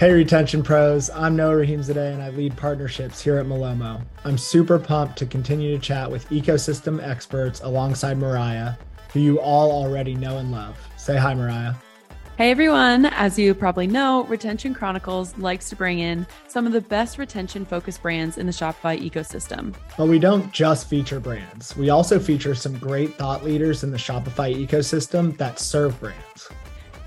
Hey, Retention Pros. I'm Noah Rahimzadeh and I lead partnerships here at Malomo. I'm super pumped to continue to chat with ecosystem experts alongside Mariah, who you all already know and love. Say hi, Mariah. Hey everyone, as you probably know, Retention Chronicles likes to bring in some of the best retention focused brands in the Shopify ecosystem. But we don't just feature brands, we also feature some great thought leaders in the Shopify ecosystem that serve brands.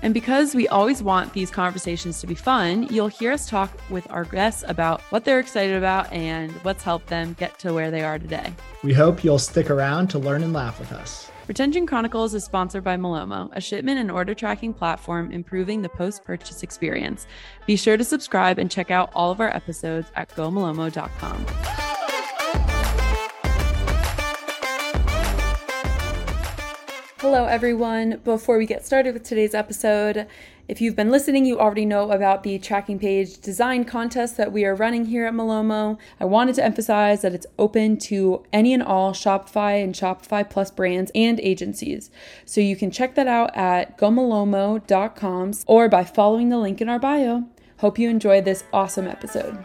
And because we always want these conversations to be fun, you'll hear us talk with our guests about what they're excited about and what's helped them get to where they are today. We hope you'll stick around to learn and laugh with us. Retention Chronicles is sponsored by Malomo, a shipment and order tracking platform improving the post purchase experience. Be sure to subscribe and check out all of our episodes at gomalomo.com. Hello, everyone. Before we get started with today's episode, if you've been listening, you already know about the tracking page design contest that we are running here at Malomo. I wanted to emphasize that it's open to any and all Shopify and Shopify Plus brands and agencies. So you can check that out at gomalomo.com or by following the link in our bio. Hope you enjoy this awesome episode.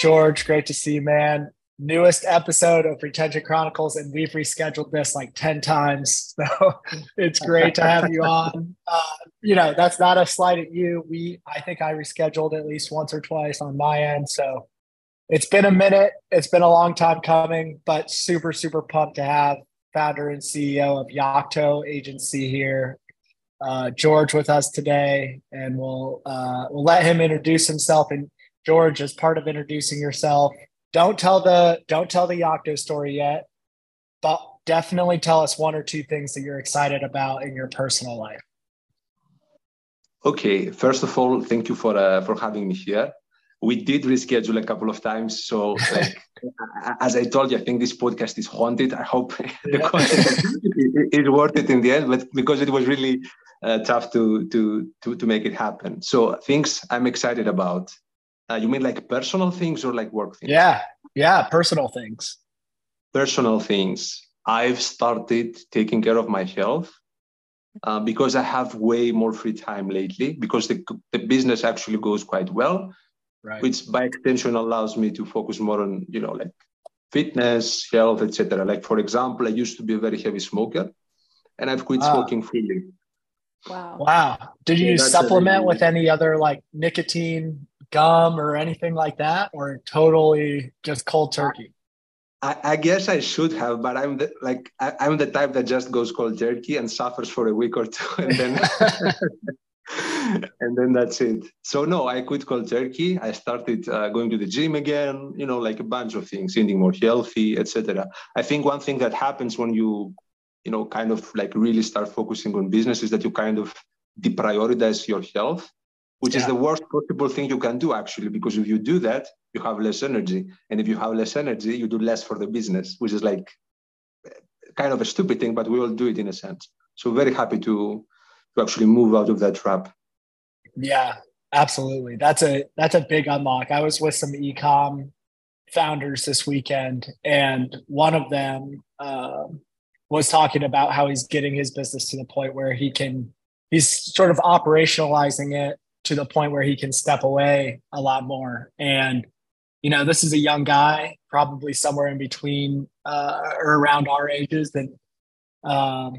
George, great to see you, man. Newest episode of Retention Chronicles, and we've rescheduled this like 10 times. So it's great to have you on. Uh, you know, that's not a slight at you. We, I think I rescheduled at least once or twice on my end. So it's been a minute. It's been a long time coming, but super, super pumped to have founder and CEO of Yocto Agency here, uh, George, with us today, and we'll uh, we'll let him introduce himself and George, as part of introducing yourself, don't tell the don't tell the Yocto story yet, but definitely tell us one or two things that you're excited about in your personal life. Okay, first of all, thank you for uh, for having me here. We did reschedule a couple of times, so like as I told you, I think this podcast is haunted. I hope the content is worth it in the end, but because it was really uh, tough to to to to make it happen. So things I'm excited about. Uh, you mean like personal things or like work things? Yeah, yeah, personal things. Personal things. I've started taking care of my health uh, because I have way more free time lately because the, the business actually goes quite well, right. which by extension allows me to focus more on, you know, like fitness, health, etc. Like for example, I used to be a very heavy smoker and I've quit wow. smoking fully. Wow. Wow. Did you supplement with any other like nicotine gum or anything like that, or totally just cold turkey? I, I guess I should have, but I'm the, like I, am the type that just goes cold turkey and suffers for a week or two, and then and then that's it. So no, I quit cold turkey. I started uh, going to the gym again. You know, like a bunch of things, eating more healthy, etc. I think one thing that happens when you, you know, kind of like really start focusing on business is that you kind of deprioritize your health which yeah. is the worst possible thing you can do actually because if you do that you have less energy. And if you have less energy you do less for the business which is like kind of a stupid thing but we all do it in a sense. So very happy to to actually move out of that trap. Yeah absolutely. That's a that's a big unlock. I was with some ecom founders this weekend and one of them uh, was talking about how he's getting his business to the point where he can he's sort of operationalizing it to the point where he can step away a lot more. And, you know, this is a young guy, probably somewhere in between uh, or around our ages. That um,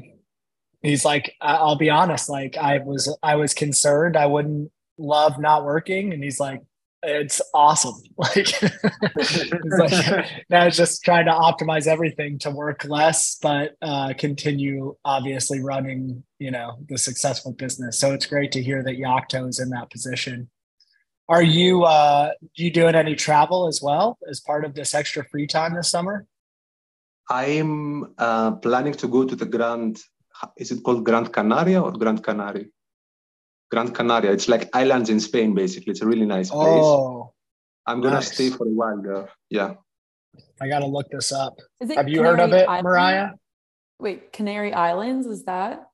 he's like, I'll be honest, like I was, I was concerned I wouldn't love not working, and he's like, it's awesome. Like, it's like now it's just trying to optimize everything to work less, but uh, continue obviously running, you know, the successful business. So it's great to hear that Yocto is in that position. Are you uh, you doing any travel as well as part of this extra free time this summer? I'm uh, planning to go to the Grand. Is it called Grand Canaria or Grand Canary? Gran Canaria. It's like islands in Spain, basically. It's a really nice place. Oh, I'm gonna nice. stay for a while there. Yeah. I gotta look this up. Have you Canary heard of it, Island? Mariah? Wait, Canary Islands is that?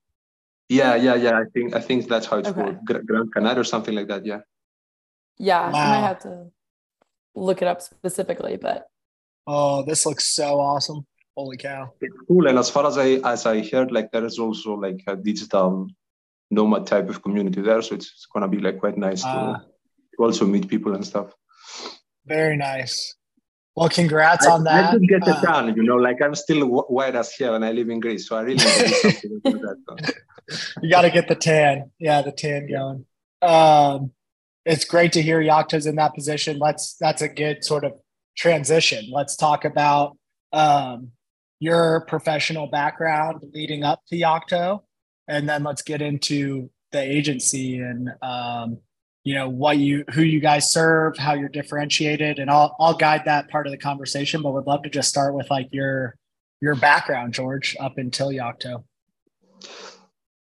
Yeah, yeah, yeah. I think I think that's how it's okay. called, Gran Canaria or something like that. Yeah. Yeah, wow. I might have to look it up specifically, but. Oh, this looks so awesome! Holy cow! It's cool. And as far as I as I heard, like there is also like a digital nomad type of community there, so it's, it's gonna be like quite nice uh, to, ah. to also meet people and stuff. Very nice. Well, congrats I, on that. I did get it uh, done, you know, like I'm still white as hell and I live in Greece. So I really that. You got to get the tan. Yeah, the tan going. Um, it's great to hear Yocto's in that position. Let's, that's a good sort of transition. Let's talk about um, your professional background leading up to Yocto. And then let's get into the agency and um, you know what you who you guys serve how you're differentiated and i'll i'll guide that part of the conversation but would love to just start with like your your background george up until yocto.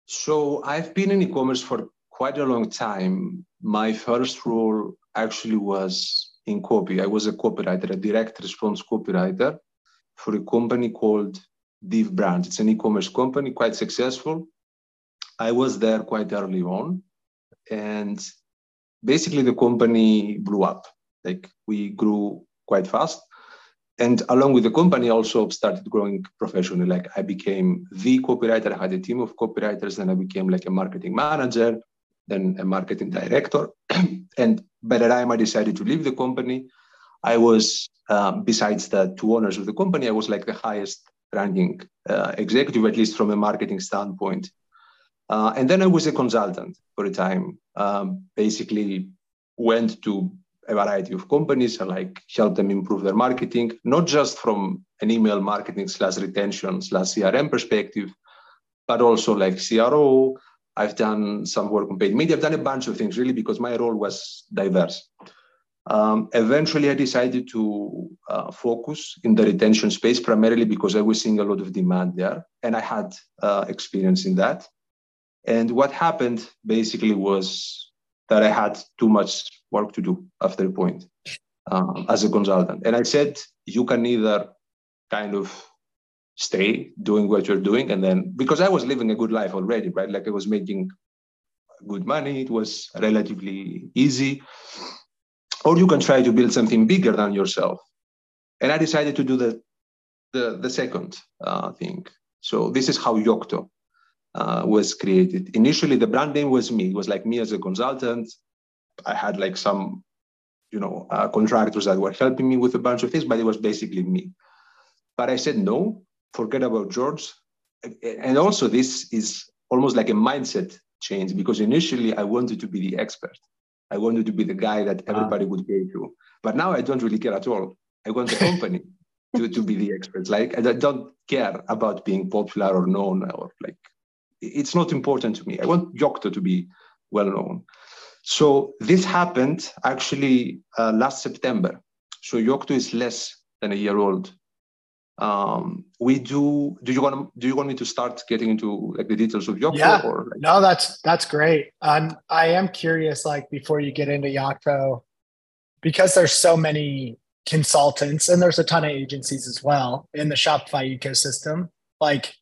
So i've been in e-commerce for quite a long time. My first role actually was in copy. I was a copywriter a direct response copywriter for a company called div brands. It's an e-commerce company quite successful i was there quite early on and basically the company blew up. Like we grew quite fast. And along with the company, also started growing professionally. Like I became the copywriter. I had a team of copywriters. and I became like a marketing manager, then a marketing director. and by the time I decided to leave the company, I was, um, besides the two owners of the company, I was like the highest ranking uh, executive, at least from a marketing standpoint. Uh, and then I was a consultant for a time um, basically went to a variety of companies and like help them improve their marketing, not just from an email marketing slash retention slash CRM perspective, but also like CRO. I've done some work on paid media. I've done a bunch of things really because my role was diverse. Um, eventually, I decided to uh, focus in the retention space primarily because I was seeing a lot of demand there, and I had uh, experience in that. And what happened basically was that I had too much work to do after a point um, as a consultant. And I said, you can either kind of stay doing what you're doing, and then because I was living a good life already, right? Like I was making good money, it was relatively easy. Or you can try to build something bigger than yourself. And I decided to do the the, the second uh, thing. So this is how Yocto uh, was created. Initially, the brand name was me. It was like me as a consultant. I had like some, you know, uh, contractors that were helping me with a bunch of things, but it was basically me. But I said no. Forget about George. And also, this is almost like a mindset change because initially I wanted to be the expert. I wanted to be the guy that everybody would go to. But now I don't really care at all. I want the company to, to be the experts. Like I don't care about being popular or known or like it's not important to me. I want Yocto to be well known. So this happened actually uh, last September. So Yocto is less than a year old. Um, we do. Do you want? Do you want me to start getting into like the details of Yocto? Yeah. Or like... No, that's that's great. Um, I am curious. Like before you get into Yocto, because there's so many consultants and there's a ton of agencies as well in the Shopify ecosystem. Like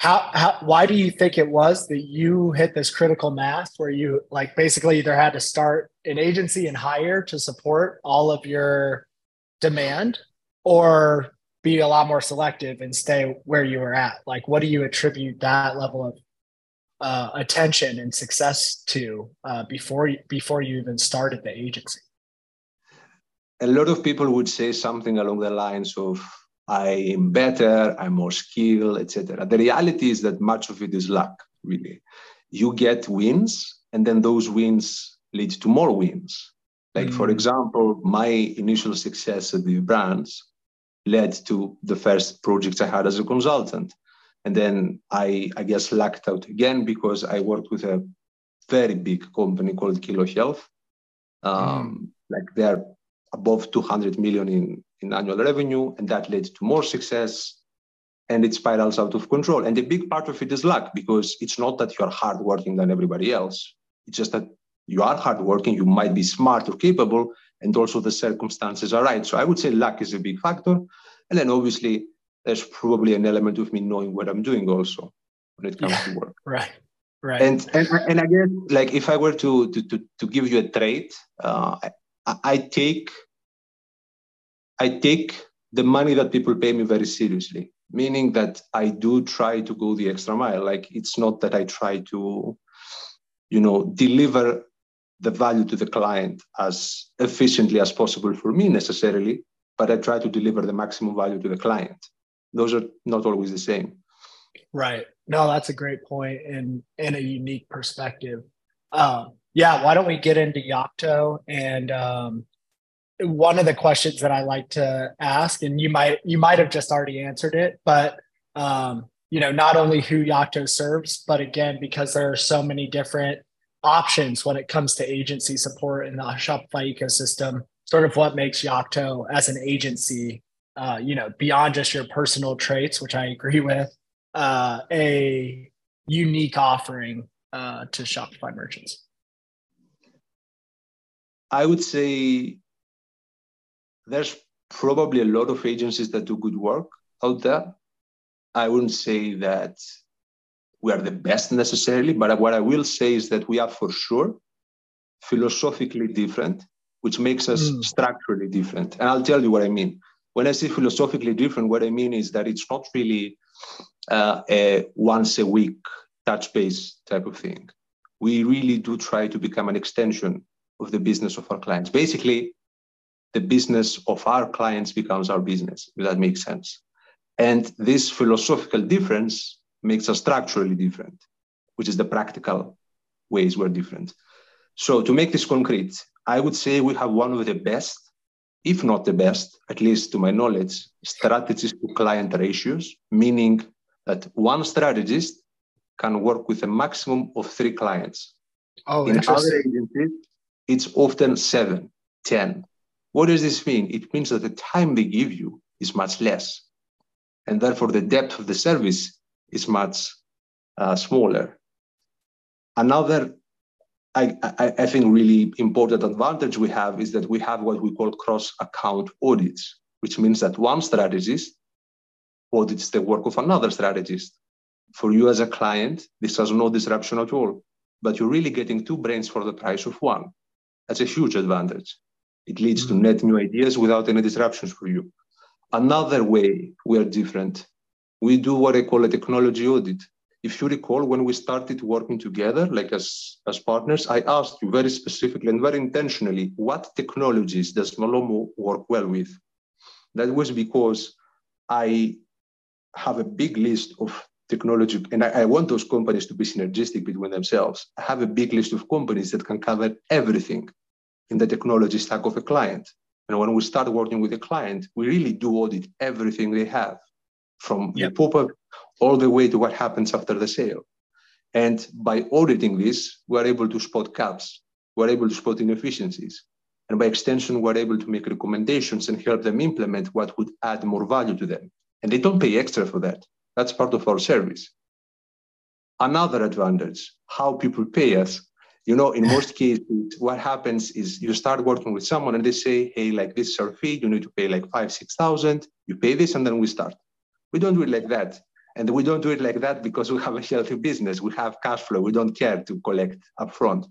how, how why do you think it was that you hit this critical mass where you like basically either had to start an agency and hire to support all of your demand or be a lot more selective and stay where you were at? Like what do you attribute that level of uh, attention and success to uh, before before you even started the agency? A lot of people would say something along the lines of I'm better, I'm more skilled, etc. The reality is that much of it is luck, really. You get wins, and then those wins lead to more wins. Like, mm. for example, my initial success at the brands led to the first projects I had as a consultant. And then I, I guess, lucked out again because I worked with a very big company called Kilo Health. Um, mm. Like they're above 200 million in in annual revenue, and that led to more success and it spirals out of control. And a big part of it is luck because it's not that you're hardworking than everybody else. It's just that you are hardworking, you might be smart or capable, and also the circumstances are right. So I would say luck is a big factor. And then obviously, there's probably an element of me knowing what I'm doing also when it comes yeah, to work. Right. Right. And, and and I guess like if I were to to to, to give you a trait, uh, I, I take I take the money that people pay me very seriously, meaning that I do try to go the extra mile. Like it's not that I try to, you know, deliver the value to the client as efficiently as possible for me necessarily, but I try to deliver the maximum value to the client. Those are not always the same. Right. No, that's a great point and and a unique perspective. Um, yeah, why don't we get into Yocto and um, one of the questions that I like to ask, and you might you might have just already answered it, but um, you know, not only who Yocto serves, but again, because there are so many different options when it comes to agency support in the Shopify ecosystem, sort of what makes Yocto as an agency, uh, you know, beyond just your personal traits, which I agree with, uh, a unique offering uh, to Shopify merchants? I would say there's probably a lot of agencies that do good work out there. I wouldn't say that we are the best necessarily, but what I will say is that we are for sure philosophically different, which makes us mm. structurally different. And I'll tell you what I mean. When I say philosophically different, what I mean is that it's not really uh, a once a week touch base type of thing. We really do try to become an extension of the business of our clients. Basically, the business of our clients becomes our business, if that makes sense. And this philosophical difference makes us structurally different, which is the practical ways we're different. So, to make this concrete, I would say we have one of the best, if not the best, at least to my knowledge, strategies to client ratios, meaning that one strategist can work with a maximum of three clients. Oh, In other agencies, it's often seven, ten. What does this mean? It means that the time they give you is much less. And therefore, the depth of the service is much uh, smaller. Another, I, I, I think, really important advantage we have is that we have what we call cross account audits, which means that one strategist audits the work of another strategist. For you as a client, this has no disruption at all, but you're really getting two brains for the price of one. That's a huge advantage. It leads to mm-hmm. net new ideas without any disruptions for you. Another way we are different, we do what I call a technology audit. If you recall, when we started working together, like as, as partners, I asked you very specifically and very intentionally, what technologies does Malomo work well with? That was because I have a big list of technology, and I, I, want those companies to be synergistic between themselves. I have a big list of companies that can cover everything in the technology stack of a client. And when we start working with a client, we really do audit everything they have from yep. the pop-up all the way to what happens after the sale. And by auditing this, we're able to spot gaps. We're able to spot inefficiencies. And by extension, we're able to make recommendations and help them implement what would add more value to them. And they don't pay extra for that. That's part of our service. Another advantage, how people pay us. You know, in most cases, what happens is you start working with someone and they say, hey, like this is our fee, you need to pay like five, 6,000, you pay this, and then we start. We don't do it like that. And we don't do it like that because we have a healthy business. We have cash flow. We don't care to collect upfront.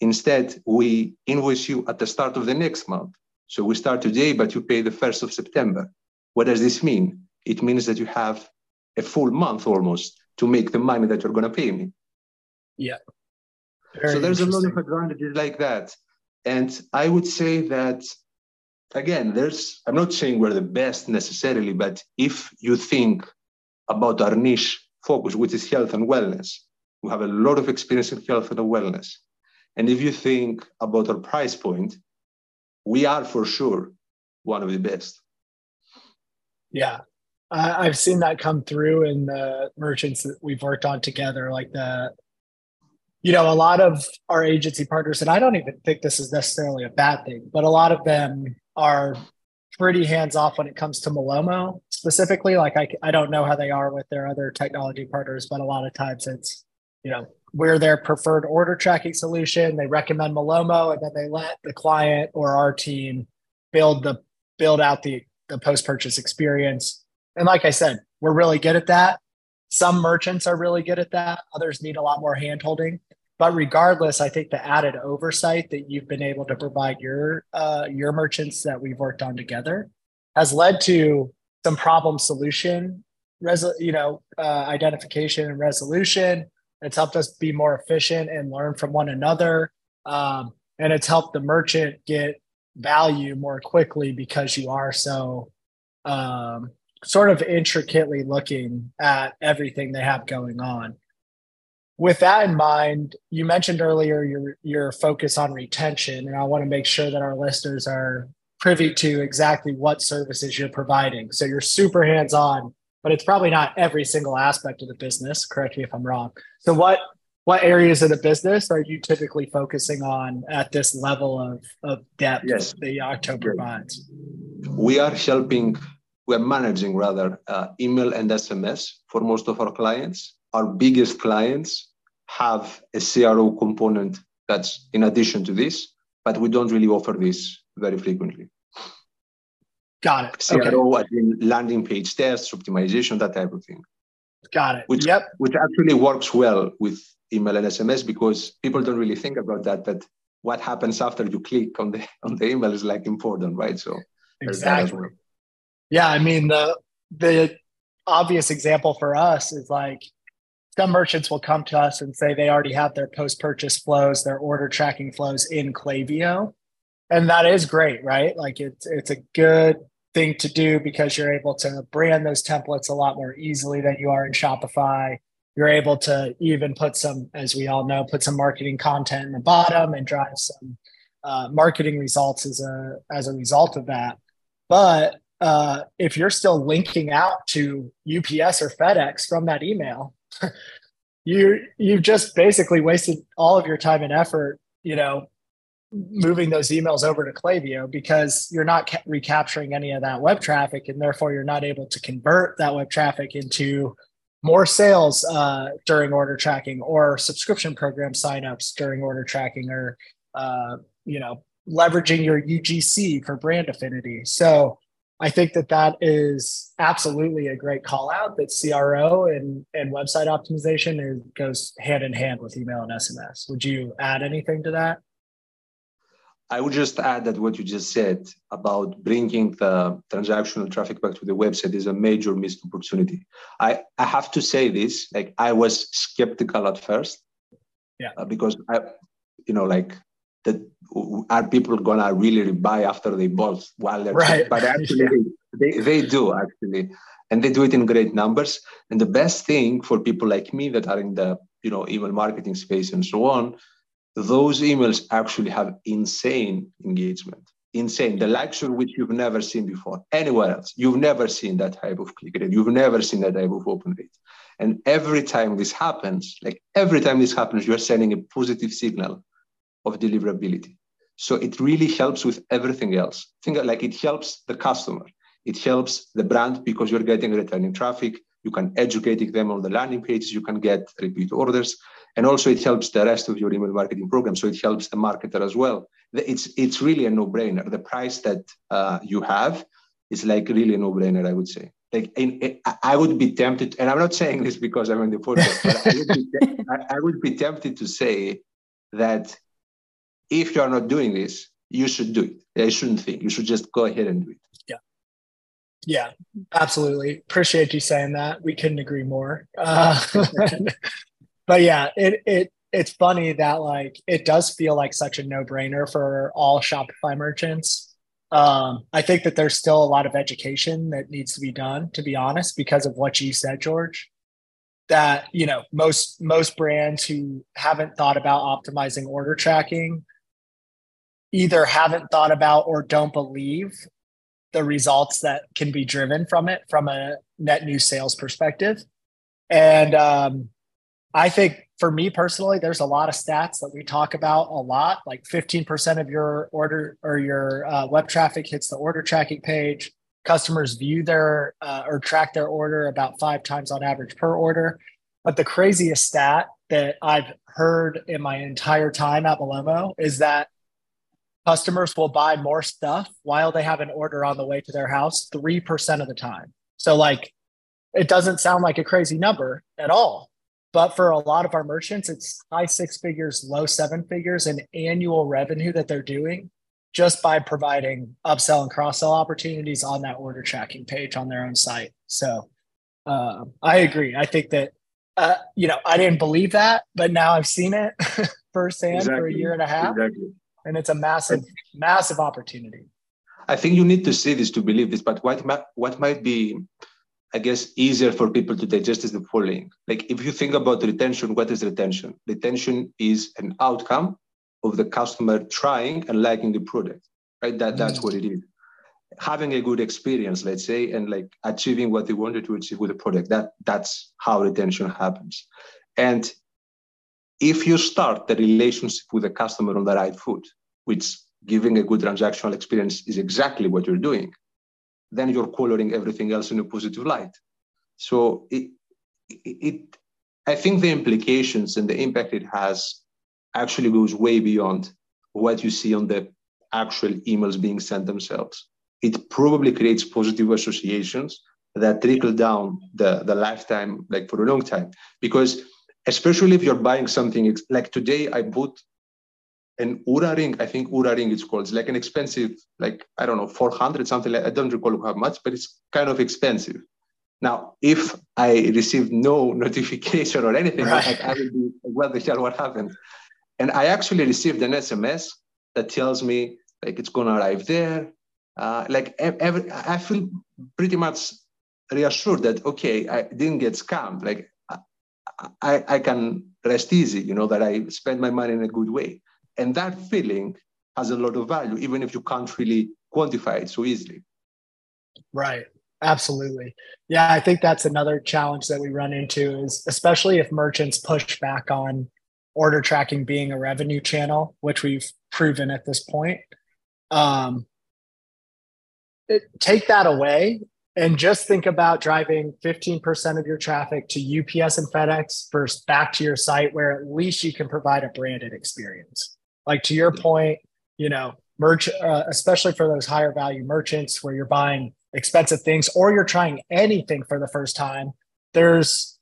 Instead, we invoice you at the start of the next month. So we start today, but you pay the 1st of September. What does this mean? It means that you have a full month almost to make the money that you're going to pay me. Yeah. Very so there's a lot of advantages like that. And I would say that again, there's, I'm not saying we're the best necessarily, but if you think about our niche focus, which is health and wellness, we have a lot of experience in health and wellness. And if you think about our price point, we are for sure one of the best. Yeah. I've seen that come through in the merchants that we've worked on together, like the, you know, a lot of our agency partners, and I don't even think this is necessarily a bad thing, but a lot of them are pretty hands off when it comes to Malomo specifically. Like I, I don't know how they are with their other technology partners, but a lot of times it's, you know, we're their preferred order tracking solution. They recommend Malomo and then they let the client or our team build the build out the the post purchase experience. And like I said, we're really good at that. Some merchants are really good at that. Others need a lot more handholding. But regardless, I think the added oversight that you've been able to provide your uh, your merchants that we've worked on together has led to some problem solution, resol- you know, uh, identification and resolution. It's helped us be more efficient and learn from one another. Um, and it's helped the merchant get value more quickly because you are so um, sort of intricately looking at everything they have going on. With that in mind, you mentioned earlier your your focus on retention, and I want to make sure that our listeners are privy to exactly what services you're providing. So you're super hands on, but it's probably not every single aspect of the business. Correct me if I'm wrong. So what what areas of the business are you typically focusing on at this level of, of depth yes. that Yocto provides? We are helping, we're managing rather uh, email and SMS for most of our clients. Our biggest clients have a CRO component that's in addition to this, but we don't really offer this very frequently. Got it. CRO okay. landing page tests, optimization, that type of thing. Got it. Which, yep. which actually works well with email and SMS because people don't really think about that. But what happens after you click on the on the email is like important, right? So exactly. Yeah, I mean the the obvious example for us is like some merchants will come to us and say they already have their post purchase flows, their order tracking flows in Klaviyo. And that is great, right? Like it's it's a good thing to do because you're able to brand those templates a lot more easily than you are in Shopify you're able to even put some, as we all know, put some marketing content in the bottom and drive some uh, marketing results as a as a result of that. But uh, if you're still linking out to UPS or FedEx from that email, you you've just basically wasted all of your time and effort. You know, moving those emails over to Klaviyo because you're not ca- recapturing any of that web traffic, and therefore you're not able to convert that web traffic into more sales uh, during order tracking or subscription program signups during order tracking or uh, you know leveraging your UGC for brand affinity. So I think that that is absolutely a great call out that CRO and, and website optimization is, goes hand in hand with email and SMS. Would you add anything to that? I would just add that what you just said about bringing the transactional traffic back to the website is a major missed opportunity. I, I have to say this, like I was skeptical at first. Yeah. Uh, because I, you know, like that are people gonna really buy after they bought while they're right. but actually they, they do actually. And they do it in great numbers. And the best thing for people like me that are in the you know email marketing space and so on those emails actually have insane engagement. Insane. The likes of which you've never seen before. Anywhere else. You've never seen that type of click rate. You've never seen that type of open rate. And every time this happens like every time this happens you're sending a positive signal of deliverability. So it really helps with everything else. Think like it helps the customer. It helps the brand because you're getting returning traffic. You can educate them on the landing pages. You can get repeat orders. And also it helps the rest of your email marketing program. So it helps the marketer as well. It's it's really a no-brainer. The price that uh, you have is like really a no-brainer i would say. Like in, in, i would be tempted and i'm not saying this because i'm in the podcast but I would, I would be tempted to say that if you are not doing this you should do it. I shouldn't think. You should just go ahead and do it. Yeah. Yeah absolutely. Appreciate you saying that. We couldn't agree more. Uh, but yeah, it it it's funny that like it does feel like such a no brainer for all Shopify merchants. Um, I think that there's still a lot of education that needs to be done, to be honest, because of what you said, George. That you know most most brands who haven't thought about optimizing order tracking either haven't thought about or don't believe the results that can be driven from it from a net new sales perspective. And um, I think for me personally, there's a lot of stats that we talk about a lot. Like 15% of your order or your uh, web traffic hits the order tracking page. Customers view their uh, or track their order about five times on average per order. But the craziest stat that I've heard in my entire time at Malomo is that customers will buy more stuff while they have an order on the way to their house 3% of the time. So, like, it doesn't sound like a crazy number at all but for a lot of our merchants, it's high six figures, low seven figures in annual revenue that they're doing just by providing upsell and cross sell opportunities on that order tracking page on their own site. So uh, I agree. I think that uh, you know I didn't believe that, but now I've seen it firsthand exactly. for a year and a half, exactly. And it's a massive, massive opportunity. I think you need to see this to believe this. But what might, what might be, I guess, easier for people to digest is the following. Like if you think about retention, what is retention? Retention is an outcome of the customer trying and liking the product, right? That that's mm-hmm. what it is. Having a good experience, let's say, and like achieving what they wanted to achieve with the product. That that's how retention happens. And if you start the relationship with the customer on the right foot, which giving a good transactional experience is exactly what you're doing, then you're coloring everything else in a positive light. So it, it, I think the implications and the impact it has actually goes way beyond what you see on the actual emails being sent themselves. It probably creates positive associations that trickle down the, the lifetime, like for a long time. Because especially if you're buying something like today, I bought an Oura ring. I think Oura ring it's called. It's like an expensive, like I don't know, 400 something. Like, I don't recall how much, but it's kind of expensive. Now, if I receive no notification or anything, right. I will be, what the hell, what happened? And I actually received an SMS that tells me like it's going to arrive there. Uh, like every, I feel pretty much reassured that okay, I didn't get scammed. Like I, I can rest easy, you know, that I spend my money in a good way. And that feeling has a lot of value, even if you can't really quantify it so easily. Right. Absolutely. Yeah, I think that's another challenge that we run into is especially if merchants push back on order tracking being a revenue channel, which we've proven at this point. Um, it, take that away and just think about driving 15% of your traffic to UPS and FedEx versus back to your site where at least you can provide a branded experience. Like to your point, you know, merch, uh, especially for those higher value merchants where you're buying expensive things or you're trying anything for the first time, there's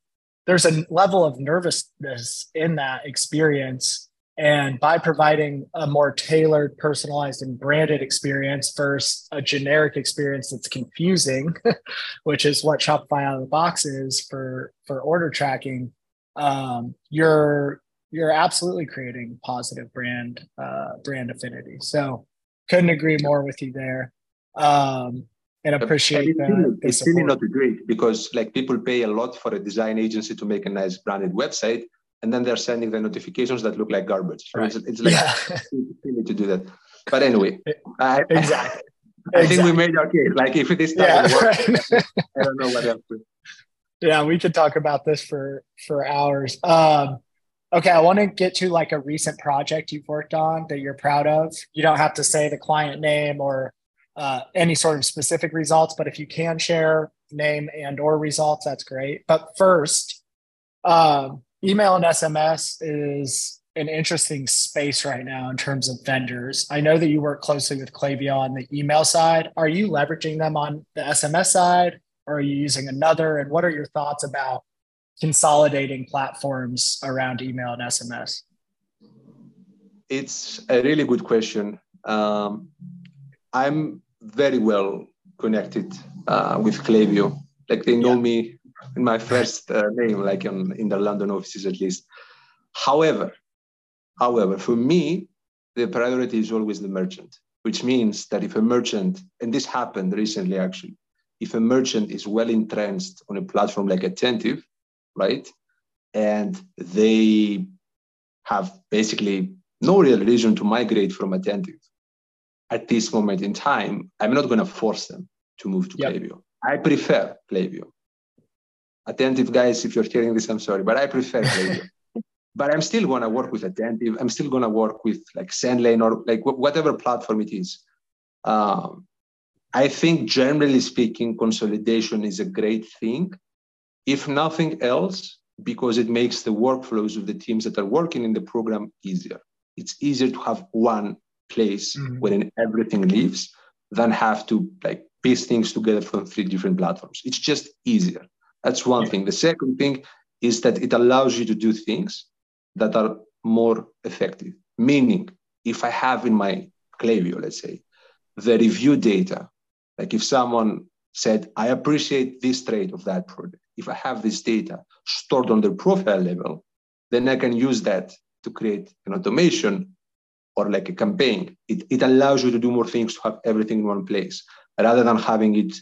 there's a level of nervousness in that experience and by providing a more tailored personalized and branded experience versus a generic experience that's confusing which is what shopify out of the box is for for order tracking um, you're you're absolutely creating positive brand uh, brand affinity. So couldn't agree more with you there. Um, and appreciate it's, really, it's really not great because like people pay a lot for a design agency to make a nice branded website and then they're sending the notifications that look like garbage right. it's, it's like yeah. need to do that but anyway I, exactly I, I think we made our case like if it is yeah, work, i don't know what else to. yeah we could talk about this for for hours um okay i want to get to like a recent project you've worked on that you're proud of you don't have to say the client name or uh, any sort of specific results, but if you can share name and or results, that's great. But first, um, email and SMS is an interesting space right now in terms of vendors. I know that you work closely with Klaviyo on the email side. Are you leveraging them on the SMS side, or are you using another? And what are your thoughts about consolidating platforms around email and SMS? It's a really good question. Um, I'm very well connected uh, with Klaviyo. Like they know yeah. me in my first uh, name, like in, in the London offices at least. However, however, for me, the priority is always the merchant, which means that if a merchant, and this happened recently actually, if a merchant is well entrenched on a platform like Attentive, right, and they have basically no real reason to migrate from Attentive, at this moment in time, I'm not going to force them to move to yep. Klaviyo. I prefer Klaviyo. Attentive guys, if you're hearing this, I'm sorry, but I prefer but I'm still going to work with Attentive. I'm still going to work with like SendLane or like whatever platform it is. Um, I think generally speaking, consolidation is a great thing. If nothing else, because it makes the workflows of the teams that are working in the program easier. It's easier to have one place mm-hmm. wherein everything lives than have to like piece things together from three different platforms. It's just easier. That's one thing. The second thing is that it allows you to do things that are more effective. Meaning, if I have in my Klaviyo, let's say, the review data, like if someone said, I appreciate this trait of that product, if I have this data stored on the profile level, then I can use that to create an automation or like a campaign. It, it allows you to do more things to have everything in one place rather than having it,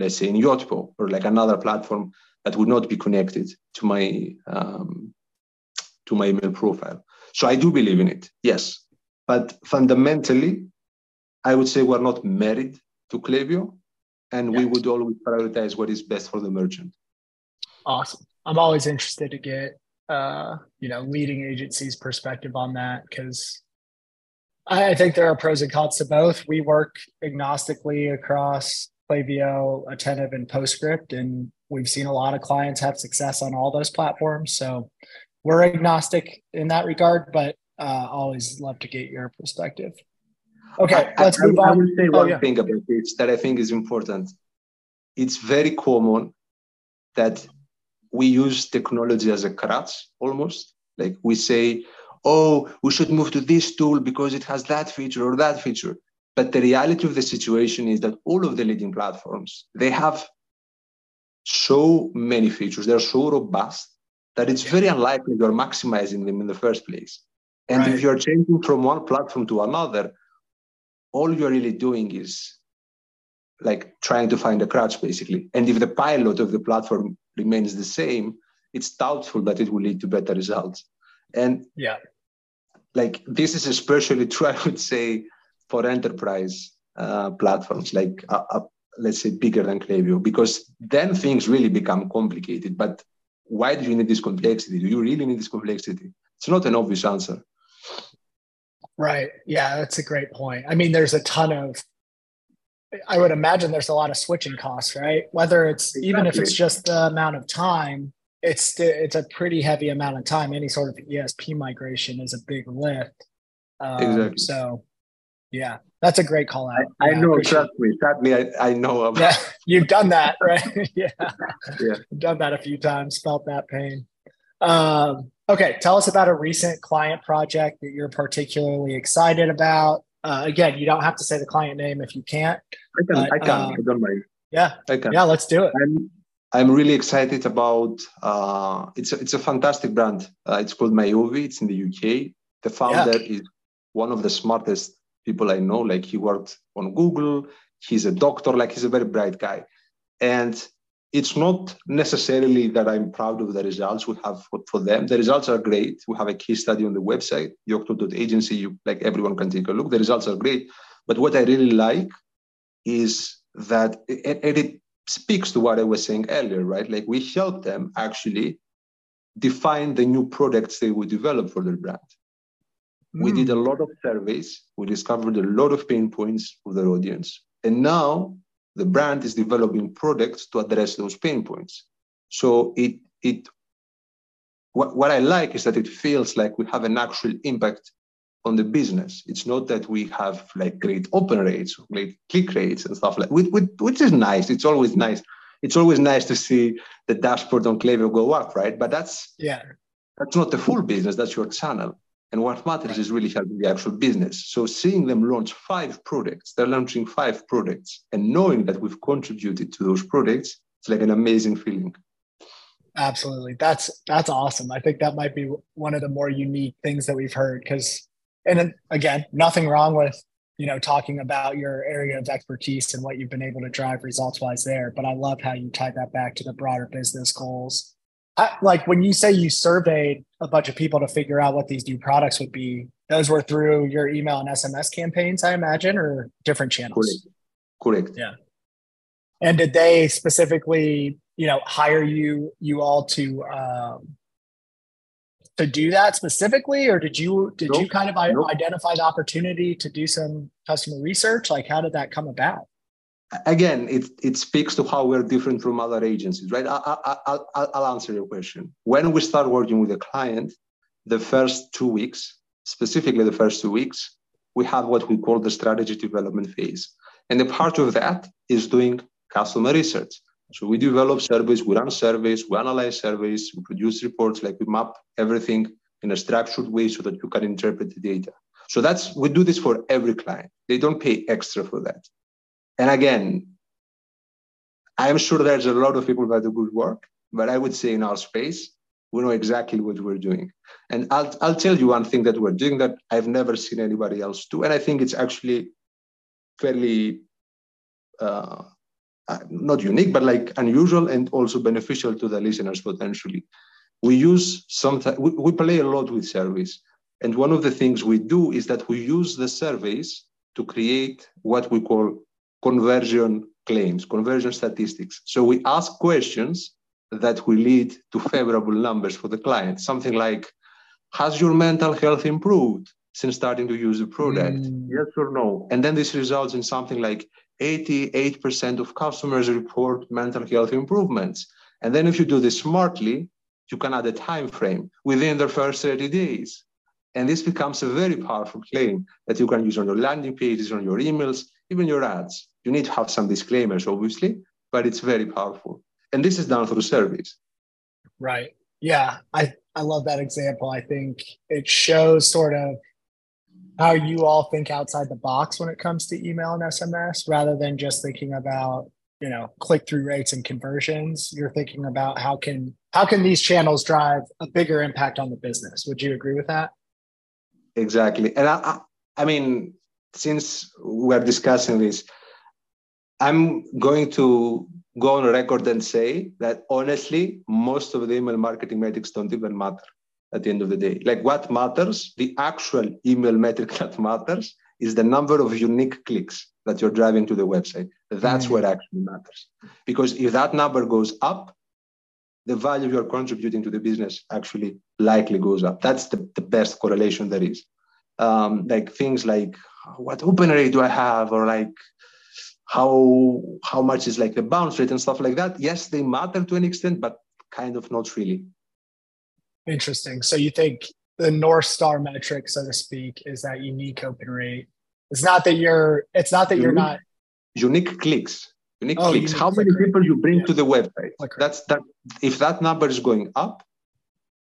let's say, in Yotpo or like another platform that would not be connected to my um, to my email profile. So I do believe in it, yes. But fundamentally, I would say we're not married to Klaviyo, and yes. we would always prioritize what is best for the merchant. Awesome. I'm always interested to get uh, you know leading agencies' perspective on that because I think there are pros and cons to both. We work agnostically across Klaviyo, Attentive, and PostScript, and we've seen a lot of clients have success on all those platforms. So we're agnostic in that regard, but uh, always love to get your perspective. Okay, I, let's I, move I, on. I will say oh, one yeah. thing about this that I think is important. It's very common that we use technology as a crutch almost. Like we say, oh, we should move to this tool because it has that feature or that feature. But the reality of the situation is that all of the leading platforms, they have so many features, they're so robust that it's very unlikely you're maximizing them in the first place. And right. if you're changing from one platform to another, all you're really doing is like trying to find a crutch basically. And if the pilot of the platform remains the same, it's doubtful that it will lead to better results. And yeah, like this is especially true, I would say, for enterprise uh, platforms like uh, uh, let's say bigger than Klaviyo, because then things really become complicated. But why do you need this complexity? Do you really need this complexity? It's not an obvious answer. Right. Yeah, that's a great point. I mean, there's a ton of I would imagine there's a lot of switching costs, right? Whether it's exactly. even if it's just the amount of time, it's it's a pretty heavy amount of time. Any sort of ESP migration is a big lift. Um, exactly. So, yeah, that's a great call out. I, I know. Trust me. Trust me. I, I know of. Yeah, you've done that, right? yeah. Yeah. done that a few times. Felt that pain. Um, okay, tell us about a recent client project that you're particularly excited about. Uh, again, you don't have to say the client name if you can't. I can. But, I can. Um, I don't mind. Yeah. I can. Yeah. Let's do it. I'm, I'm really excited about. Uh, it's a, it's a fantastic brand. Uh, it's called Myovi. It's in the UK. The founder yeah. is one of the smartest people I know. Like he worked on Google. He's a doctor. Like he's a very bright guy, and it's not necessarily that I'm proud of the results we have for, for them. The results are great. We have a case study on the website, yocto.agency. You, like everyone can take a look. The results are great. But what I really like is that it, it speaks to what I was saying earlier, right? Like we help them actually define the new products they would develop for their brand. Mm. We did a hmm. lot of surveys. We discovered a lot of pain points of their audience. And now the brand is developing products to address those pain points. So it it what, what I like is that it feels like we have an actual impact on the business. It's not that we have like great open rates, great click rates and stuff like which, which is nice. It's always nice. It's always nice to see the dashboard on Klaviyo go up, right? But that's yeah, that's not the full business. That's your channel. And what matters is really helping the actual business. So seeing them launch five products, they're launching five products, and knowing that we've contributed to those products, it's like an amazing feeling. Absolutely. That's that's awesome. I think that might be one of the more unique things that we've heard because and again, nothing wrong with you know talking about your area of expertise and what you've been able to drive results wise there but i love how you tie that back to the broader business goals I, like when you say you surveyed a bunch of people to figure out what these new products would be, those were through your email and SMS campaigns, I imagine, or different channels. Correct. Correct. Yeah. And did they specifically, you know, hire you you all to um, to do that specifically, or did you did nope. you kind of nope. identify the opportunity to do some customer research? Like, how did that come about? Again, it, it speaks to how we're different from other agencies, right? I, I, I'll, I'll answer your question. When we start working with a client, the first two weeks, specifically the first two weeks, we have what we call the strategy development phase. And a part of that is doing customer research. So we develop surveys, we run surveys, we analyze surveys, we produce reports, like we map everything in a structured way so that you can interpret the data. So that's we do this for every client. They don't pay extra for that. And again, I'm sure there's a lot of people that do good work, but I would say in our space, we know exactly what we're doing. And I'll, I'll tell you one thing that we're doing that I've never seen anybody else do. And I think it's actually fairly uh, uh, not unique, but like unusual and also beneficial to the listeners potentially. We use sometimes, we, we play a lot with surveys. And one of the things we do is that we use the surveys to create what we call conversion claims, conversion statistics. So we ask questions that will lead to favorable numbers for the client. Something like, has your mental health improved since starting to use the product? Mm. Yes or no? And then this results in something like 88% of customers report mental health improvements. And then if you do this smartly, you can add a time frame within the first 30 days. And this becomes a very powerful claim that you can use on your landing pages, on your emails, even your ads. You need to have some disclaimers, obviously, but it's very powerful. And this is done through surveys. Right. Yeah. I, I love that example. I think it shows sort of how you all think outside the box when it comes to email and SMS rather than just thinking about you know click through rates and conversions you're thinking about how can how can these channels drive a bigger impact on the business would you agree with that exactly and i i, I mean since we're discussing this i'm going to go on record and say that honestly most of the email marketing metrics don't even matter at the end of the day. Like what matters, the actual email metric that matters is the number of unique clicks that you're driving to the website. That's mm-hmm. what actually matters. Because if that number goes up, the value you're contributing to the business actually likely goes up. That's the, the best correlation there is. Um, like things like what open rate do I have, or like how how much is like the bounce rate and stuff like that. Yes, they matter to an extent, but kind of not really. Interesting. So you think the North Star metric, so to speak, is that unique open rate. It's not that you're it's not that unique, you're not unique clicks. Unique oh, clicks. Unique How many people you bring yeah. to the website? That's that if that number is going up,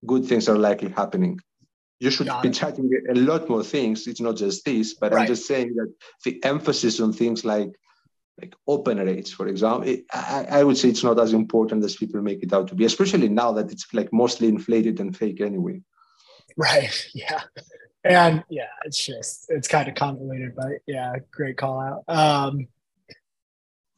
good things are likely happening. You should Got be chatting a lot more things. It's not just this, but right. I'm just saying that the emphasis on things like like open rates, for example, it, I, I, would say it's not as important as people make it out to be, especially now that it's like mostly inflated and fake anyway. Right. Yeah. And yeah, it's just it's kind of convoluted, but yeah, great call out. Um,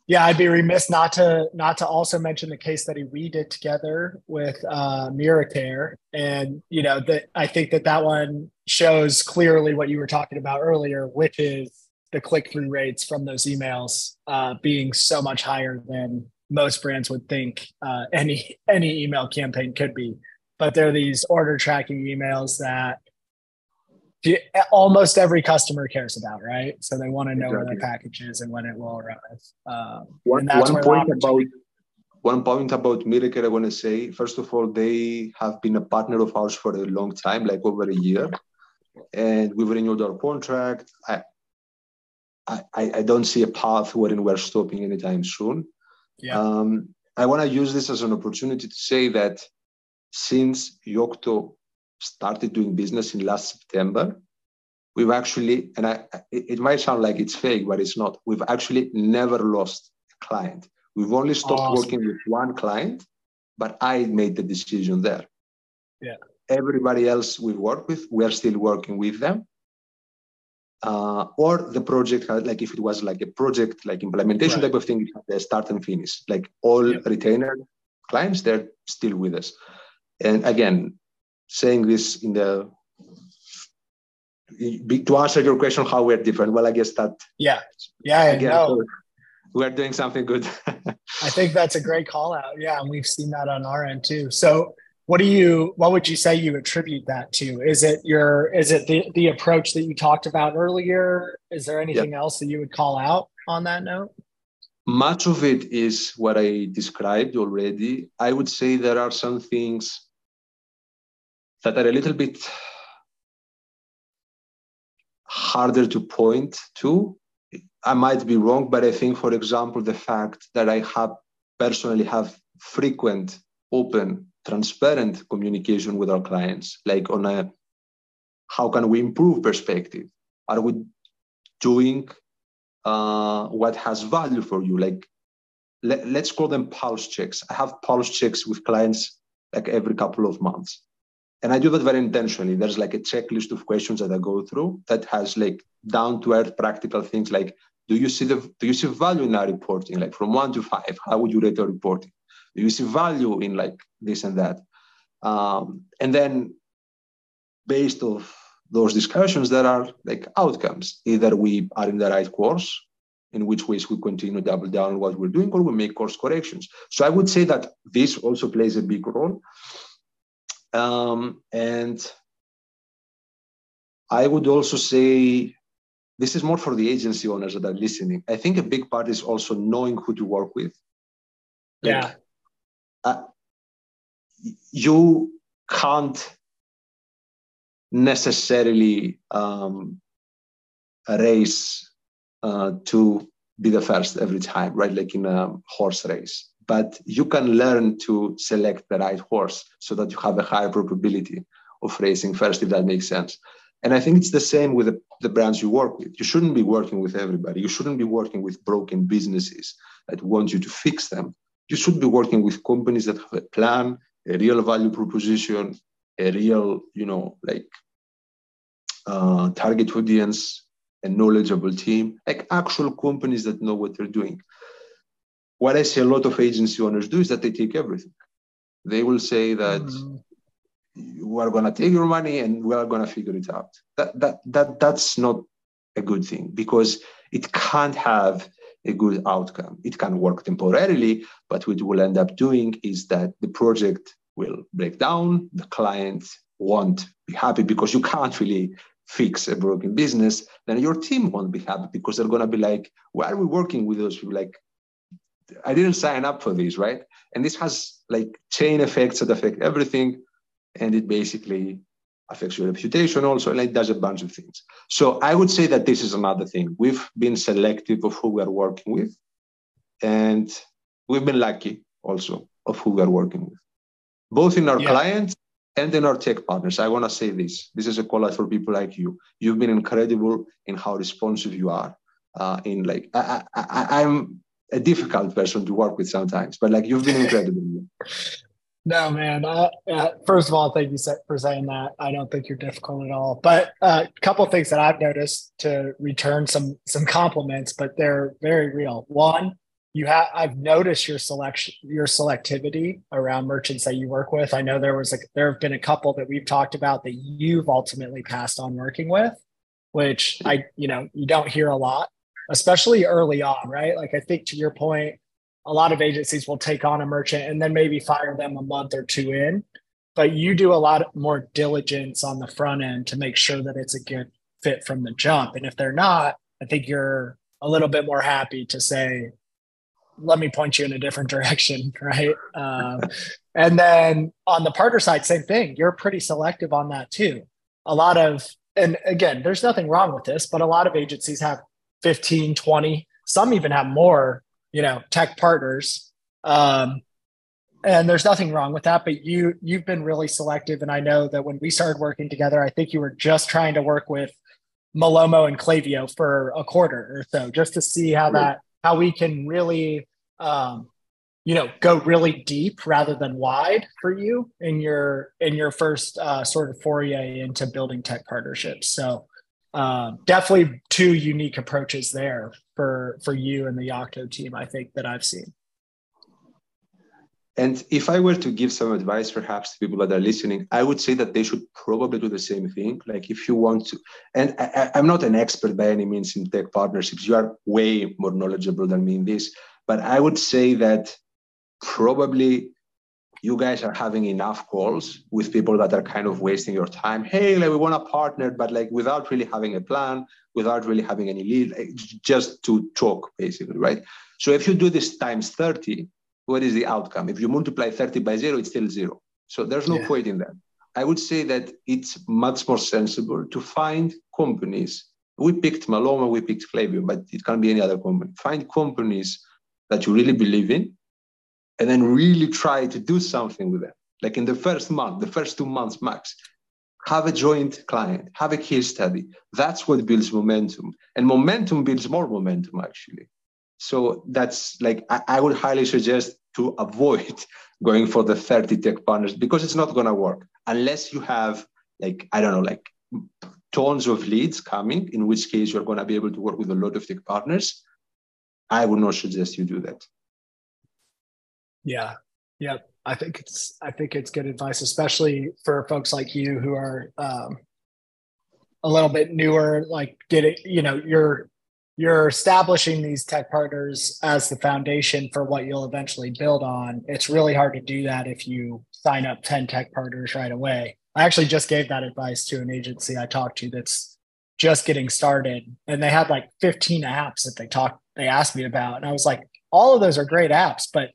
yeah, I'd be remiss not to not to also mention the case study we did together with uh, Miracare, and you know that I think that that one shows clearly what you were talking about earlier, which is the click through rates from those emails uh, being so much higher than most brands would think uh, any any email campaign could be. But there are these order tracking emails that almost every customer cares about, right? So they want to know exactly. where their package is and when it will arrive. Um, one, one point about one point about Miracare, I want to say, first of all, they have been a partner of ours for a long time, like over a year. And we've renewed our contract. I, I, I don't see a path wherein we're stopping anytime soon. Yeah. Um, I want to use this as an opportunity to say that since Yocto started doing business in last September, we've actually, and I, it, might sound like it's fake, but it's not. We've actually never lost a client. We've only stopped awesome. working with one client, but I made the decision there. Yeah. Everybody else we work with, we're still working with them uh, or the project like if it was like a project like implementation right. type of thing the start and finish. Like all retainer clients they're still with us. And again saying this in the to answer your question how we're different well i guess that yeah. Yeah again, we're doing something good. I think that's a great call out. Yeah and we've seen that on our end too. So what do you what would you say you attribute that to? Is it your is it the, the approach that you talked about earlier? Is there anything else that you would call out on that note? Much of it is what i described already. I would say there are some things that are a little bit harder to point to. I might be wrong but i think for example the fact that i have personally have frequent open transparent communication with our clients, like on a how can we improve perspective. Are we doing uh, what has value for you? Like, let, let's call them pulse checks. I have pulse checks with clients like every couple of months. And I do that very intentionally. There's like a checklist of questions that I go through that has like down to earth practical things like do you see the do you see value in our reporting? Like from one to five, how would you rate our reporting? Do you see value in like this and that? Um, and then based off those discussions, there are like outcomes. Either we are in the right course, in which ways we continue to double down on what we're doing, or we make course corrections. So I would say that this also plays a big role. Um, and I would also say this is more for the agency owners that are listening. I think a big part is also knowing who to work with. Like, yeah. Uh, you can't necessarily um, race uh, to be the first every time, right? Like in a horse race. But you can learn to select the right horse so that you have a higher probability of racing first, if that makes sense. And I think it's the same with the, the brands you work with. You shouldn't be working with everybody. You shouldn't be working with broken businesses that want you to fix them. You should be working with companies that have a plan, a real value proposition, a real, you know, like uh, target audience, a knowledgeable team, like actual companies that know what they're doing. What I see a lot of agency owners do is that they take everything. They will say that mm-hmm we are going to take your money and we are going to figure it out. That, that, that, that's not a good thing because it can't have a good outcome. It can work temporarily, but what will end up doing is that the project will break down, the client won't be happy because you can't really fix a broken business, then your team won't be happy because they're to be like, why are we working with those people? Like, I didn't sign up for this, right? And this has like chain effects that affect everything and it basically affects your reputation also, and it does a bunch of things. So I would say that this is another thing. We've been selective of who we are working with, and we've been lucky also of who we are working with, both in our yeah. clients and in our tech partners. I want to say this. This is a call out for people like you. You've been incredible in how responsive you are. Uh, in like, I, I, I'm a difficult person to work with sometimes, but like you've been incredible. No, man. Uh, uh, first of all, thank you for saying that. I don't think you're difficult at all. But a uh, couple things that I've noticed to return some some compliments, but they're very real. One, you have I've noticed your selection, your selectivity around merchants that you work with. I know there was a there have been a couple that we've talked about that you've ultimately passed on working with, which I you know you don't hear a lot, especially early on, right? Like I think to your point a lot of agencies will take on a merchant and then maybe fire them a month or two in. But you do a lot more diligence on the front end to make sure that it's a good fit from the jump. And if they're not i think you're a little bit more happy to say let me point you in a different direction right? Um, and then on the partner side same thing. You're pretty selective on that too. A lot of and again there's nothing wrong with this but a lot of agencies have 15 20 some even have more you know tech partners. Um, and there's nothing wrong with that but you you've been really selective. And i know that when we started working together i think you were just trying to work with malomo and Klaviyo for a quarter or so just to see how that how we can really um, you know go really deep rather than wide for you in your in your first uh, sort of foray into building tech partnerships. So uh, definitely two unique approaches there for for you and the Yocto team. I think that I've seen. And if I were to give some advice, perhaps to people that are listening, I would say that they should probably do the same thing. Like if you want to, and I, am not an expert by any means in tech partnerships. You are way more knowledgeable than me in this, but I would say that probably you guys are having enough calls with people that are kind of wasting your time. Hey, like we want to partner, but like without really having a plan, without really having any lead, like just to talk, basically, right? So if you do this times 30, what is the outcome? If you multiply 30 by zero, it's still zero. So there's no yeah. point in that. I would say that it's much more sensible to find companies. We picked Malomo, we picked Klaviyo, but it can be any other company. Find companies that you really believe in and then really try to do something with them. Like in the first month, the first two months max, have a joint client, have a case study. That's what builds momentum. And momentum builds more momentum, actually. So that's like, I, I would highly suggest to avoid going for the 30 tech partners because it's not going to work unless you have, like, I don't know, like tons of leads coming, in which case you're going to be able to work with a lot of tech partners. I would not suggest you do that. Yeah. Yep. I think it's I think it's good advice, especially for folks like you who are um, a little bit newer. Like, getting you know you're you're establishing these tech partners as the foundation for what you'll eventually build on. It's really hard to do that if you sign up ten tech partners right away. I actually just gave that advice to an agency I talked to that's just getting started, and they had like 15 apps that they talked they asked me about, and I was like, all of those are great apps, but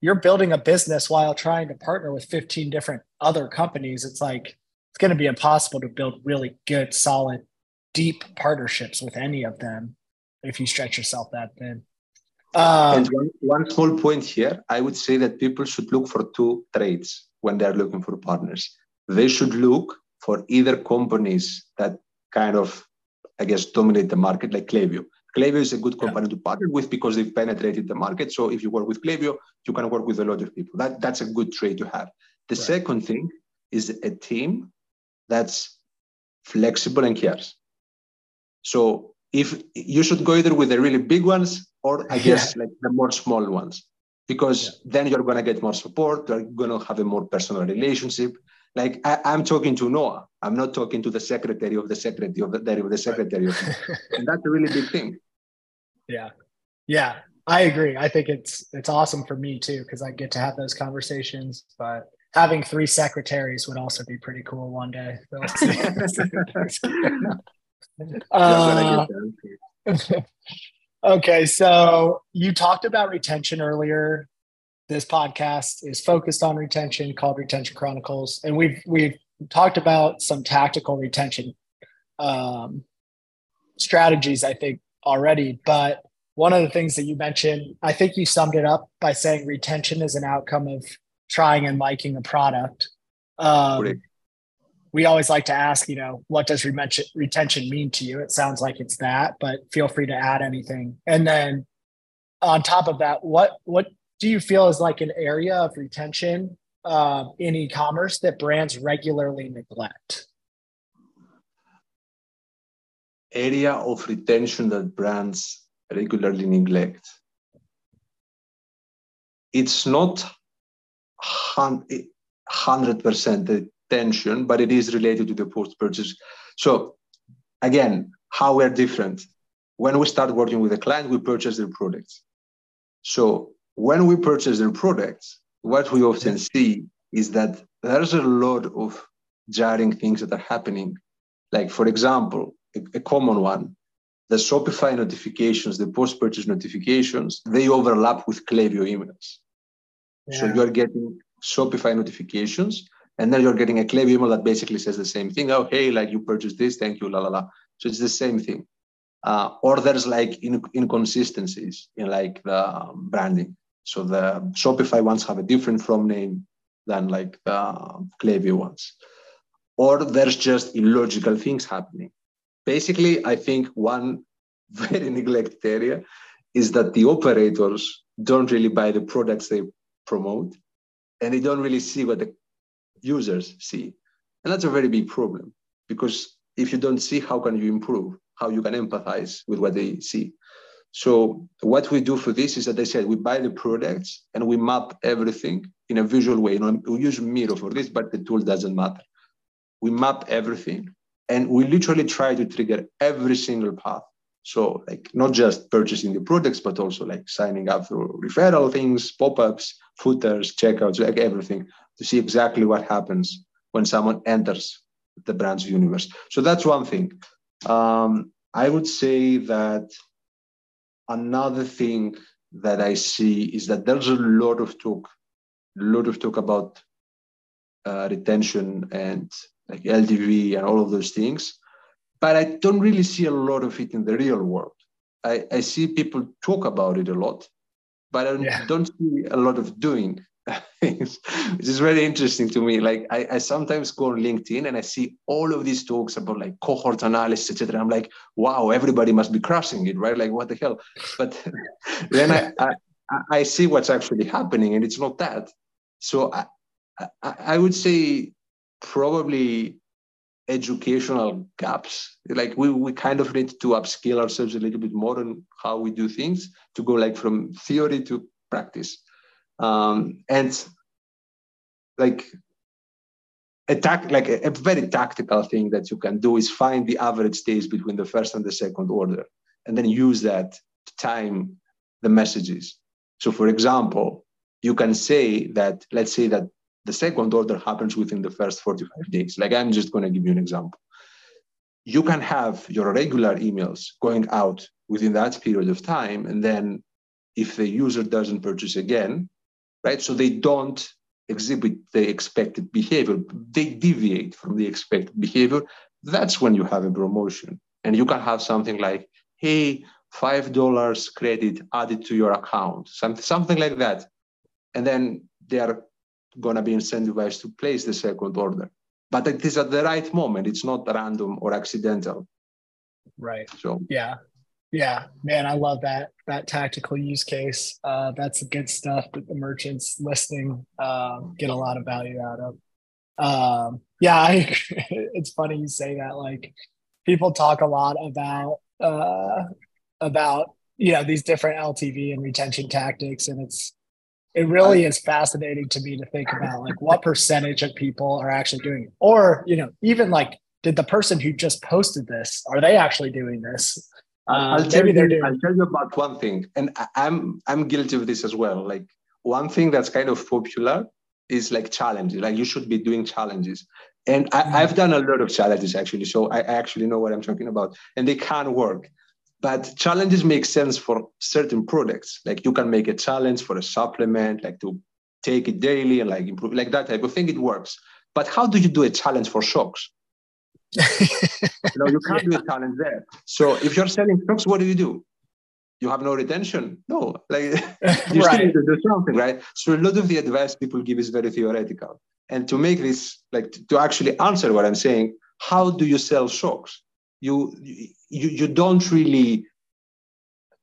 you're building a business while trying to partner with 15 different other companies it's like it's going to be impossible to build really good solid deep partnerships with any of them if you stretch yourself that thin. Um, and one, one small point here i would say that people should look for two traits when they're looking for partners. They should look for either companies that kind of i guess dominate the market like Klaviyo Klaviyo is a good company yeah. to partner with because they've penetrated the market. So if you work with Klaviyo, you can work with a lot of people. That, that's a good trait to have. The right. second thing is a team that's flexible and cares. So if you should go either with the really big ones or I guess yeah. like the more small ones, because yeah. then you're going to get more support. You're going to have a more personal relationship. Like I, am talking to Noah. I'm not talking to the secretary of the secretary of the, of the secretary. Of, and that's a really big thing. Yeah. Yeah. I agree. I think it's it's awesome for me too because I get to have those conversations. But having three secretaries would also be pretty cool one day. uh, okay, so you talked about retention earlier this podcast is focused on retention called retention chronicles. And we've we've talked about some tactical retention um, strategies i think already. But one of the things that you mentioned i think you summed it up by saying retention is an outcome of trying and liking a product. Um, we always like to ask you know what does retention retention mean to you? It sounds like it's that but feel free to add anything. And then on top of that what what do you feel is like an area of retention uh, in e-commerce that brands regularly neglect? Area of retention that brands regularly neglect. It's not hundred percent retention, but it is related to the post-purchase. So again, how we're different. When we start working with a client, we purchase their products. So when we purchase their products, what we often see is that there's a lot of jarring things that are happening. Like, for example, a, a common one, the Shopify notifications, the post purchase notifications, they overlap with Klaviyo emails. Yeah. So you're getting Shopify notifications, and then you're getting a Klaviyo email that basically says the same thing. Oh, hey, like you purchased this, thank you, la la la. So it's the same thing. Uh, or there's like in, inconsistencies in like the branding. So the Shopify ones have a different from name than like the Klaviyo ones. Or there's just illogical things happening. Basically, I think one very neglected area is that the operators don't really buy the products they promote and they don't really see what the users see. And that's a very big problem because if you don't see, how can you improve? How you can empathize with what they see? So what we do for this is that I said we buy the products and we map everything in a visual way. You know, we use Miro for this, but the tool doesn't matter. We map everything and we literally try to trigger every single path. So like not just purchasing the products, but also like signing up through referral things, pop-ups, footers, checkouts, like everything to see exactly what happens when someone enters the brand's universe. So that's one thing. Um, I would say that another thing that I see is that there's a lot of talk, a lot of talk about uh, retention and like LTV and all of those things, but I don't really see a lot of it in the real world. I, I see people talk about it a lot, but I yeah. don't see a lot of doing which is very interesting to me. Like I, I, sometimes go on LinkedIn and I see all of these talks about like cohort analysis, etc. I'm like, wow, everybody must be crushing it, right? Like what the hell? But then I, I, I see what's actually happening, and it's not that. So I, I, I would say probably educational gaps. Like we, we kind of need to upskill ourselves a little bit more on how we do things to go like from theory to practice. Um, and like like a, a, very tactical thing that you can do is find the average days between the first and the second order, and then use that to time the messages. So, for example, you can say that let's say that the second order happens within the first 45 days. Like I'm just going to give you an example. You can have your regular emails going out within that period of time. And then if the user doesn't purchase again, right? So they don't exhibit the expected behavior, they deviate from the expected behavior. That's when you have a promotion. And you can have something like, hey, $5 credit added to your account, something, something like that. And then they are going to be incentivized to place the second order. But it is at the right moment. It's not random or accidental. Right. So yeah, yeah, man, I love that that tactical use case. Uh, that's good stuff that the merchants listening uh, get a lot of value out of. Um, yeah, I, it's funny you say that. Like people talk a lot about uh, about you know these different LTV and retention tactics, and it's it really is fascinating to me to think about like what percentage of people are actually doing it. or you know even like did the person who just posted this are they actually doing this uh, I'll, tell you, doing- I'll tell you about one thing and i'm i'm guilty of this as well like one thing that's kind of popular is like challenges like you should be doing challenges and I, have mm. done a lot of challenges actually so I actually know what i'm talking about and they can work but challenges make sense for certain products. Like you can make a challenge for a supplement, like to take it daily and like improve, like that type of thing. It works. But how do you do a challenge for shocks? You know, you can't yeah. do a challenge there. So if you're selling shocks, what do you do? You have no retention. No, like you right. still need to do something, right? So a lot of the advice people give is very theoretical. And to make this, like to actually answer what I'm saying, how do you sell shocks? you you, you don't really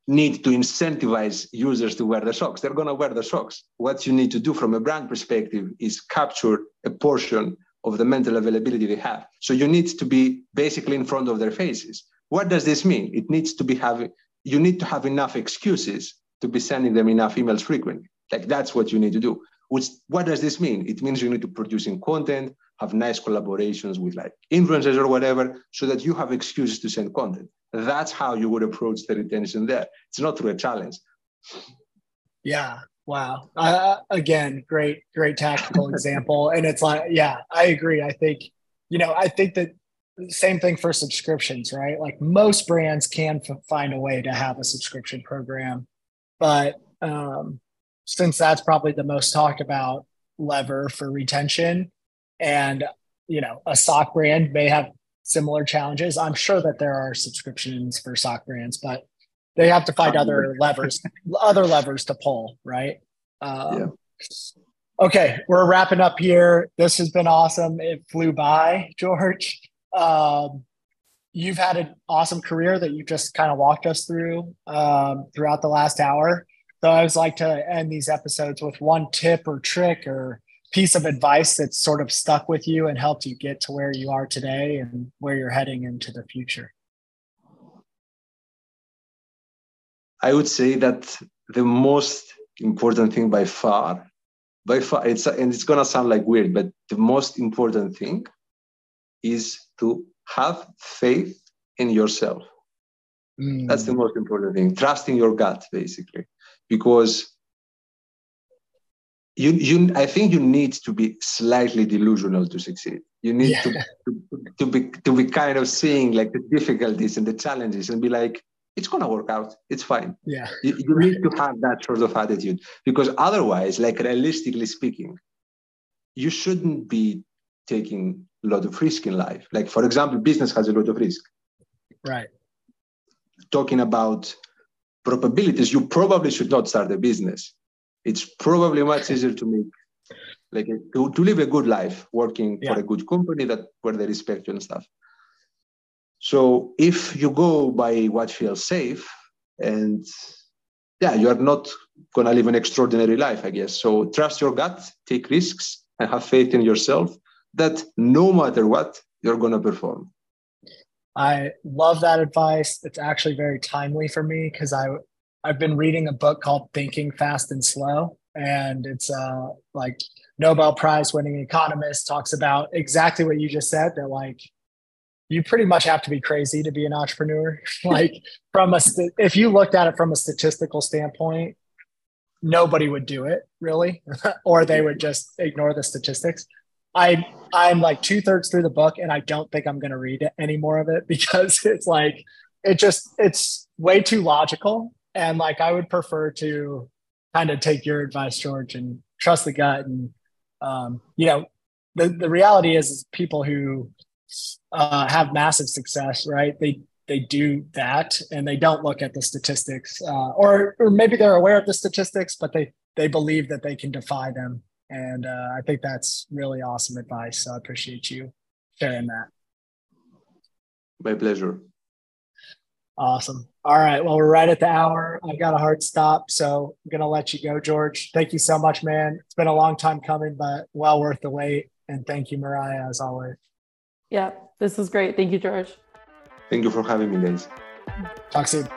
need to incentivize users to wear the socks. They're going to wear the socks. What you need to do from a brand perspective is capture a portion of the mental availability they have. So you need to be basically in front of their faces. What does this mean? It needs to be having, you need to have enough excuses to be sending them enough emails frequently. Like that's what you need to do. Which, what does this mean? It means you need to produce in content, have nice collaborations with like influencers or whatever, so that you have excuses to send content. That's how you would approach the retention there. It's not through a challenge. Yeah. Wow. Uh, again, great, great tactical example. And it's like, yeah, I agree. I think, you know, I think that same thing for subscriptions, right? Like most brands can f- find a way to have a subscription program, but um, since that's probably the most talked about lever for retention, and you know a sock brand may have similar challenges i'm sure that there are subscriptions for sock brands but they have to find other levers other levers to pull right? Um, yeah. okay we're wrapping up here. This has been awesome. It flew by george. Um, you've had an awesome career that you just kind of walked us through um, throughout the last hour. So i always like to end these episodes with one tip or trick or piece of advice that's sort of stuck with you and helped you get to where you are today and where you're heading into the future? I would say that the most important thing by far, by far, it's and it's gonna sound like weird, but the most important thing is to have faith in yourself. Mm. That's the most important thing. Trusting your gut, basically, because you, you i think you need to be slightly delusional to succeed you need yeah. to, to, to be to be kind of seeing like the difficulties and the challenges and be like it's to work out. It's fine. Yeah. You, you need to have that sort of attitude. Because otherwise like realistically speaking you shouldn't be taking a lot of risk in life. Like for example business has a lot of risk. Right. Talking about probabilities you probably should not start a business. It's probably much easier to make like to, to live a good life working yeah. for a good company that where they respect you and stuff so if you go by what feels safe and yeah you are not to live an extraordinary life i guess. So trust your gut take risks and have faith in yourself that no matter what you're to perform. I love that advice. It's actually very timely for me because i i've been reading a book called thinking fast and slow and it's uh like Nobel Prize winning economist talks about exactly what you just said that like you pretty much have to be crazy to be an entrepreneur. like from a st- if you looked at it from a statistical standpoint, nobody would do it really, or they would just ignore the statistics. I I'm like two thirds through the book, and I don't think I'm going to read any more of it because it's like it just it's way too logical, and like I would prefer to kind of take your advice, George, and trust the gut and um, you know, the, the reality is, is people who uh, have massive success, right? They they do that and they don't look at the statistics, uh, or or maybe they're aware of the statistics, but they they believe that they can defy them. And uh, I think that's really awesome advice. So I appreciate you sharing that. My pleasure. Awesome. All right. Well, we're right at the hour. I've got a hard stop, so I'm going to let you go, George. Thank you so much, man. It's been a long time coming, but well worth the wait. And thank you, Mariah, as always. Yeah, this is great. Thank you, George. Thank you for having me, guys. Talk soon.